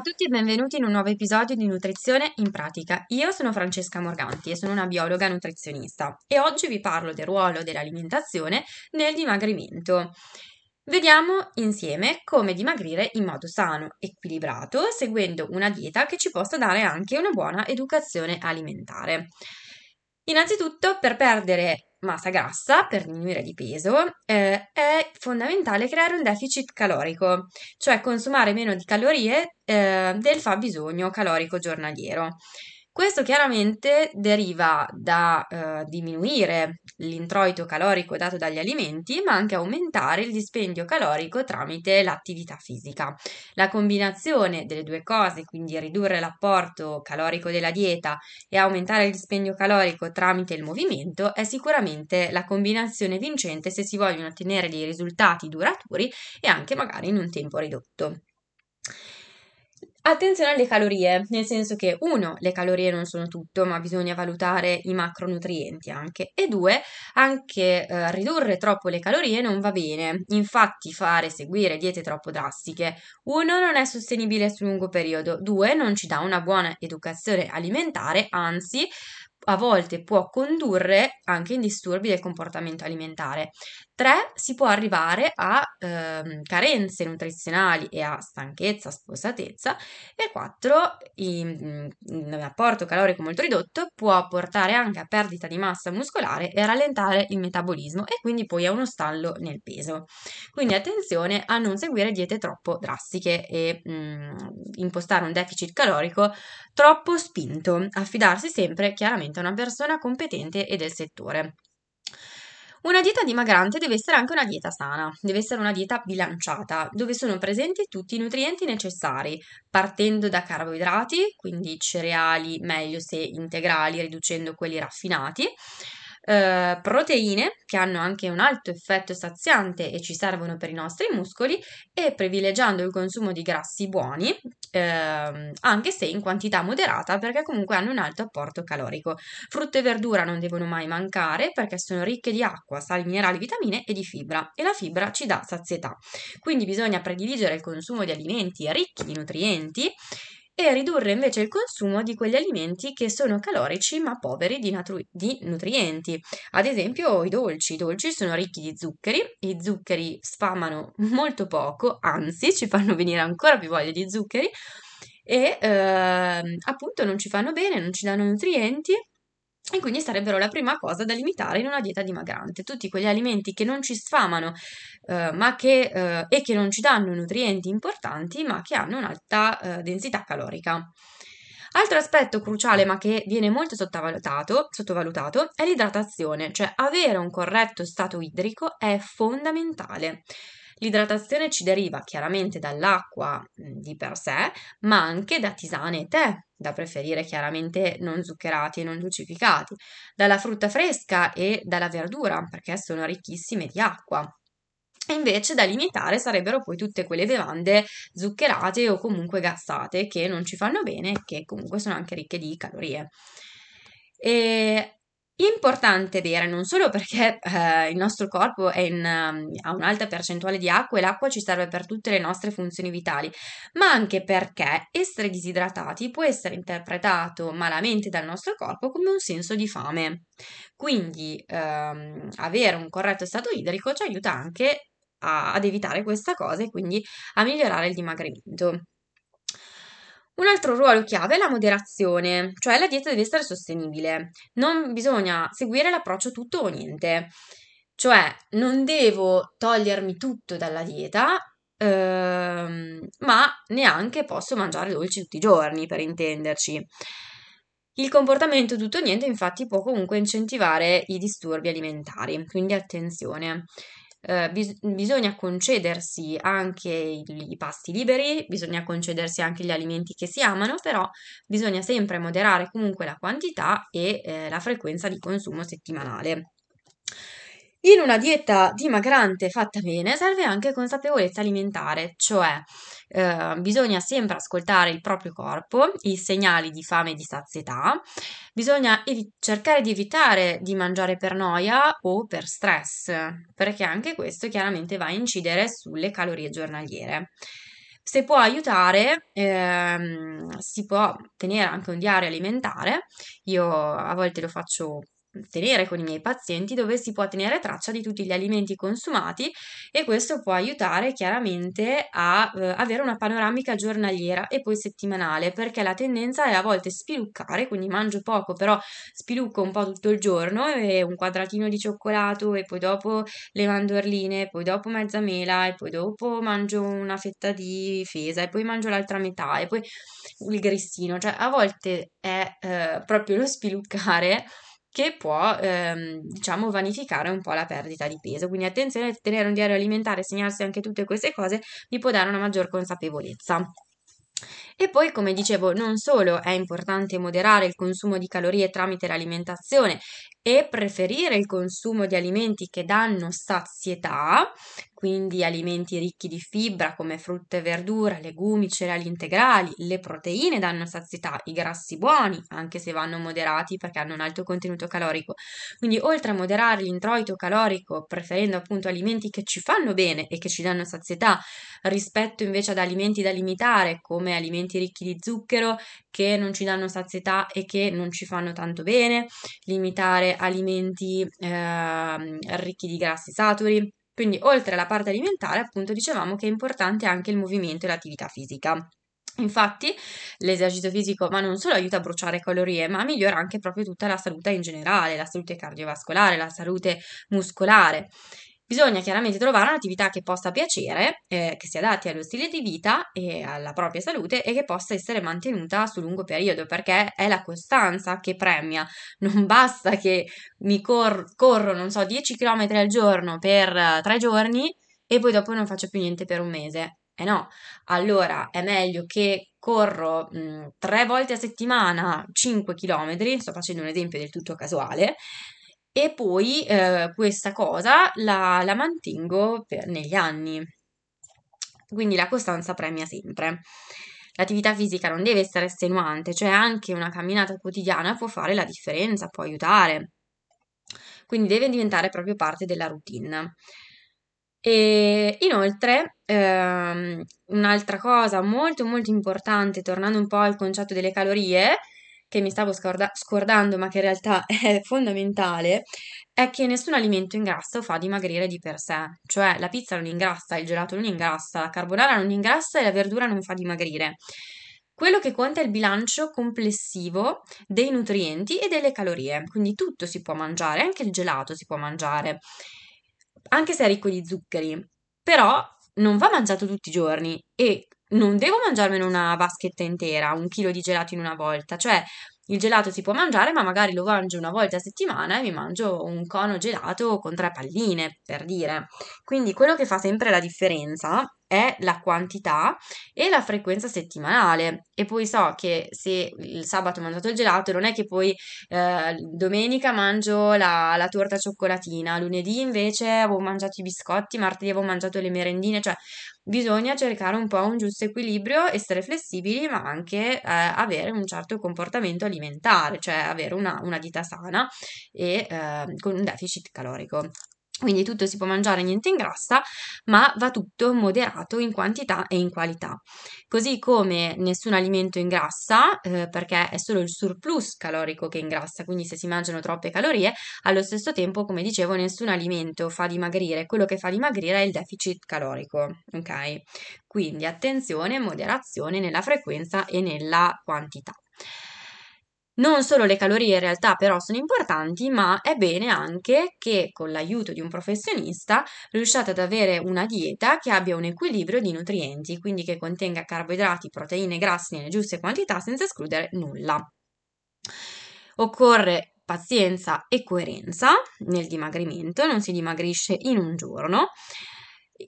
a tutti e benvenuti in un nuovo episodio di Nutrizione in pratica. Io sono Francesca Morganti e sono una biologa nutrizionista e oggi vi parlo del ruolo dell'alimentazione nel dimagrimento. Vediamo insieme come dimagrire in modo sano, equilibrato, seguendo una dieta che ci possa dare anche una buona educazione alimentare. Innanzitutto, per perdere massa grassa per diminuire di peso, eh, è fondamentale creare un deficit calorico, cioè consumare meno di calorie eh, del fabbisogno calorico giornaliero. Questo chiaramente deriva da eh, diminuire l'introito calorico dato dagli alimenti, ma anche aumentare il dispendio calorico tramite l'attività fisica. La combinazione delle due cose, quindi ridurre l'apporto calorico della dieta e aumentare il dispendio calorico tramite il movimento, è sicuramente la combinazione vincente se si vogliono ottenere dei risultati duraturi e anche magari in un tempo ridotto. Attenzione alle calorie, nel senso che uno, le calorie non sono tutto, ma bisogna valutare i macronutrienti anche, e due, anche eh, ridurre troppo le calorie non va bene. Infatti fare, seguire diete troppo drastiche, uno, non è sostenibile sul lungo periodo, due, non ci dà una buona educazione alimentare, anzi a volte può condurre anche in disturbi del comportamento alimentare. 3. Si può arrivare a ehm, carenze nutrizionali e a stanchezza, spossatezza. E 4. L'apporto calorico molto ridotto può portare anche a perdita di massa muscolare e a rallentare il metabolismo e quindi poi a uno stallo nel peso. Quindi attenzione a non seguire diete troppo drastiche e mh, mm, impostare un deficit calorico troppo spinto. Affidarsi sempre chiaramente a una persona competente e del settore. Una dieta dimagrante deve essere anche una dieta sana, deve essere una dieta bilanciata, dove sono presenti tutti i nutrienti necessari, partendo da carboidrati, quindi cereali meglio se integrali, riducendo quelli raffinati, eh, proteine che hanno anche un alto effetto saziante e ci servono per i nostri muscoli e privilegiando il consumo di grassi buoni, eh, anche se in quantità moderata perché comunque hanno un alto apporto calorico. Frutta e verdura non devono mai mancare perché sono ricche di acqua, sali minerali, vitamine e di fibra e la fibra ci dà sazietà. Quindi bisogna prediligere il consumo di alimenti ricchi di nutrienti e ridurre invece il consumo di quegli alimenti che sono calorici ma poveri di, natru- di, nutrienti. Ad esempio i dolci. I dolci sono ricchi di zuccheri, i zuccheri sfamano molto poco, anzi ci fanno venire ancora più voglia di zuccheri e eh, appunto non ci fanno bene, non ci danno nutrienti e quindi sarebbero la prima cosa da limitare in una dieta dimagrante. Tutti quegli alimenti che non ci sfamano eh, che, eh, e che non ci danno nutrienti importanti, ma che hanno un'alta eh, densità calorica. Altro aspetto cruciale ma che viene molto sottovalutato, sottovalutato è l'idratazione, cioè avere un corretto stato idrico è fondamentale. L'idratazione ci deriva chiaramente dall'acqua di per sé, ma anche da tisane e tè, da preferire chiaramente non zuccherati e non dolcificati, dalla frutta fresca e dalla verdura, perché sono ricchissime di acqua. E invece da limitare sarebbero poi tutte quelle bevande zuccherate o comunque gassate che non ci fanno bene e che comunque sono anche ricche di calorie. E Importante bere non solo perché eh, il nostro corpo in, um, ha un'alta percentuale di acqua e l'acqua ci serve per tutte le nostre funzioni vitali, ma anche perché essere disidratati può essere interpretato malamente dal nostro corpo come un senso di fame. Quindi ehm, avere un corretto stato idrico ci aiuta anche a, ad evitare questa cosa e quindi a migliorare il dimagrimento. Un altro ruolo chiave è la moderazione, cioè la dieta deve essere sostenibile. Non bisogna seguire l'approccio tutto o niente, cioè non devo togliermi tutto dalla dieta, ehm, ma neanche posso mangiare dolci tutti i giorni, per intenderci. Il comportamento tutto o niente infatti può comunque incentivare i disturbi alimentari, quindi attenzione eh, bis- bisogna concedersi anche i, i pasti liberi, bisogna concedersi anche gli alimenti che si amano, però bisogna sempre moderare comunque la quantità e eh, la frequenza di consumo settimanale. In una dieta dimagrante fatta bene serve anche consapevolezza alimentare, cioè eh, bisogna sempre ascoltare il proprio corpo, i segnali di fame e di sazietà, bisogna evi- cercare di evitare di mangiare per noia o per stress, perché anche questo chiaramente va a incidere sulle calorie giornaliere. se può aiutare, ehm, si può tenere anche un diario alimentare. Io a volte lo faccio tenere con i miei pazienti dove si può tenere traccia di tutti gli alimenti consumati e questo può aiutare chiaramente a eh, avere una panoramica giornaliera e poi settimanale perché la tendenza è a volte spiluccare quindi mangio poco però spilucco un po' tutto il giorno e un quadratino di cioccolato e poi dopo le mandorline poi dopo mezza mela e poi dopo mangio una fetta di fesa e poi mangio l'altra metà e poi il grissino. Cioè a volte è eh, proprio lo spiluccare che può, ehm, diciamo, vanificare un po' la perdita di peso. Quindi attenzione a tenere un diario alimentare, segnarsi anche tutte queste cose, vi può dare una maggior consapevolezza. E poi, come dicevo, non solo è importante moderare il consumo di calorie tramite l'alimentazione e preferire il consumo di alimenti che danno sazietà, quindi alimenti ricchi di fibra come frutta e verdura, legumi, cereali integrali, le proteine danno sazietà, i grassi buoni, anche se vanno moderati perché hanno un alto contenuto calorico. Quindi oltre a moderare l'introito calorico, preferendo appunto alimenti che ci fanno bene e che ci danno sazietà, rispetto invece ad alimenti da limitare come alimenti ricchi di zucchero che non ci danno sazietà e che non ci fanno tanto bene, limitare alimenti eh, ricchi di grassi saturi quindi, oltre alla parte alimentare, appunto, dicevamo che è importante anche il movimento e l'attività fisica. Infatti, l'esercizio fisico, ma non solo aiuta a bruciare calorie, ma migliora anche proprio tutta la salute in generale, la salute cardiovascolare, la salute muscolare. Bisogna chiaramente trovare un'attività che possa piacere, eh, che si adatti allo stile di vita e alla propria salute e che possa essere mantenuta su lungo periodo, perché è la costanza che premia. Non basta che mi cor- corro, non so, 10 km al giorno per uh, tre giorni e poi dopo non faccio più niente per un mese. Eh no, allora è meglio che corro mh, tre volte a settimana 5 km, sto facendo un esempio del tutto casuale, e poi eh, questa cosa la, la mantengo per, negli anni. Quindi la costanza premia sempre. L'attività fisica non deve essere estenuante, cioè anche una camminata quotidiana può fare la differenza, può aiutare. Quindi deve diventare proprio parte della routine. E inoltre, ehm, un'altra cosa molto molto importante, tornando un po' al concetto delle calorie, che mi stavo scorda- scordando, ma che in realtà è fondamentale, è che nessun alimento ingrassa o fa dimagrire di per sé. Cioè la pizza non ingrassa, il gelato non ingrassa, la carbonara non ingrassa e la verdura non fa dimagrire. Quello che conta è il bilancio complessivo dei nutrienti e delle calorie, quindi tutto si può mangiare, anche il gelato si può mangiare, anche se è ricco di zuccheri, però non va mangiato tutti i giorni e non devo mangiarmene una vaschetta intera, un chilo di gelato in una volta, cioè il gelato si può mangiare, ma magari lo mangio una volta a settimana e mi mangio un cono gelato con tre palline, per dire. Quindi quello che fa sempre la differenza è la quantità e la frequenza settimanale. E poi so che se il sabato ho mangiato il gelato, non è che poi eh, domenica mangio la, la, torta cioccolatina, lunedì invece avevo mangiato i biscotti, martedì avevo mangiato le merendine, cioè bisogna cercare un po' un giusto equilibrio, essere flessibili, ma anche eh, avere un certo comportamento alimentare, cioè avere una, una dieta sana e eh, con un deficit calorico. Quindi tutto si può mangiare, niente ingrassa, ma va tutto moderato in quantità e in qualità. Così come nessun alimento ingrassa, eh, perché è solo il surplus calorico che ingrassa, quindi se si mangiano troppe calorie, allo stesso tempo, come dicevo, nessun alimento fa dimagrire, quello che fa dimagrire è il deficit calorico, ok? Quindi attenzione, moderazione nella frequenza e nella quantità. Non solo le calorie in realtà però sono importanti, ma è bene anche che con l'aiuto di un professionista riusciate ad avere una dieta che abbia un equilibrio di nutrienti, quindi che contenga carboidrati, proteine, grassi nelle giuste quantità senza escludere nulla. Occorre pazienza e coerenza nel dimagrimento, non si dimagrisce in un giorno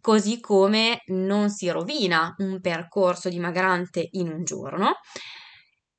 così come non si rovina un percorso dimagrante in un giorno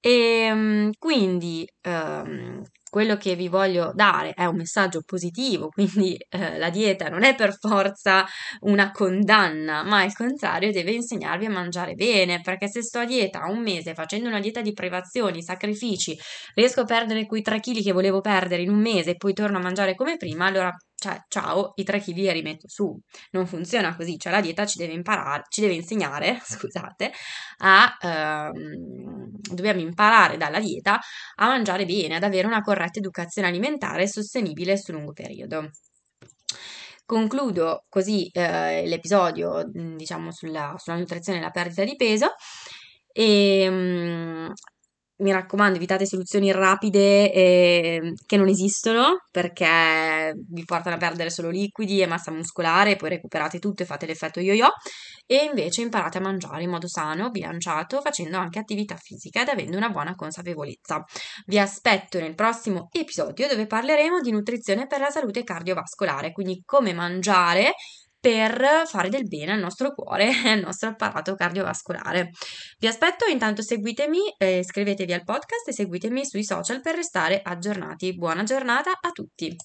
e ehm, quindi ehm, quello che vi voglio dare è un messaggio positivo, quindi eh, la dieta non è per forza una condanna, ma al contrario deve insegnarvi a mangiare bene, perché se sto a dieta un mese facendo una dieta di privazioni, sacrifici, riesco a perdere quei 3 kg che volevo perdere in un mese e poi torno a mangiare come prima, allora cioè ciao, i 3 kg li rimetto su. Non funziona così, cioè la dieta ci deve imparare, ci deve insegnare, scusate, a ehm, dobbiamo imparare dalla dieta a mangiare bene, ad avere una corretta educazione alimentare sostenibile sul lungo periodo. Concludo così eh, l'episodio, diciamo, sulla, sulla, nutrizione e la perdita di peso e mh, mi raccomando, evitate soluzioni rapide eh, che non esistono perché vi portano a perdere solo liquidi e massa muscolare, poi recuperate tutto e fate l'effetto yo-yo e invece imparate a mangiare in modo sano, bilanciato, facendo anche attività fisica ed avendo una buona consapevolezza. Vi aspetto nel prossimo episodio dove parleremo di nutrizione per la salute cardiovascolare, quindi come mangiare per fare del bene al nostro cuore e al nostro apparato cardiovascolare. Vi aspetto, intanto seguitemi, eh, iscrivetevi al podcast e seguitemi sui social per restare aggiornati. Buona giornata a tutti!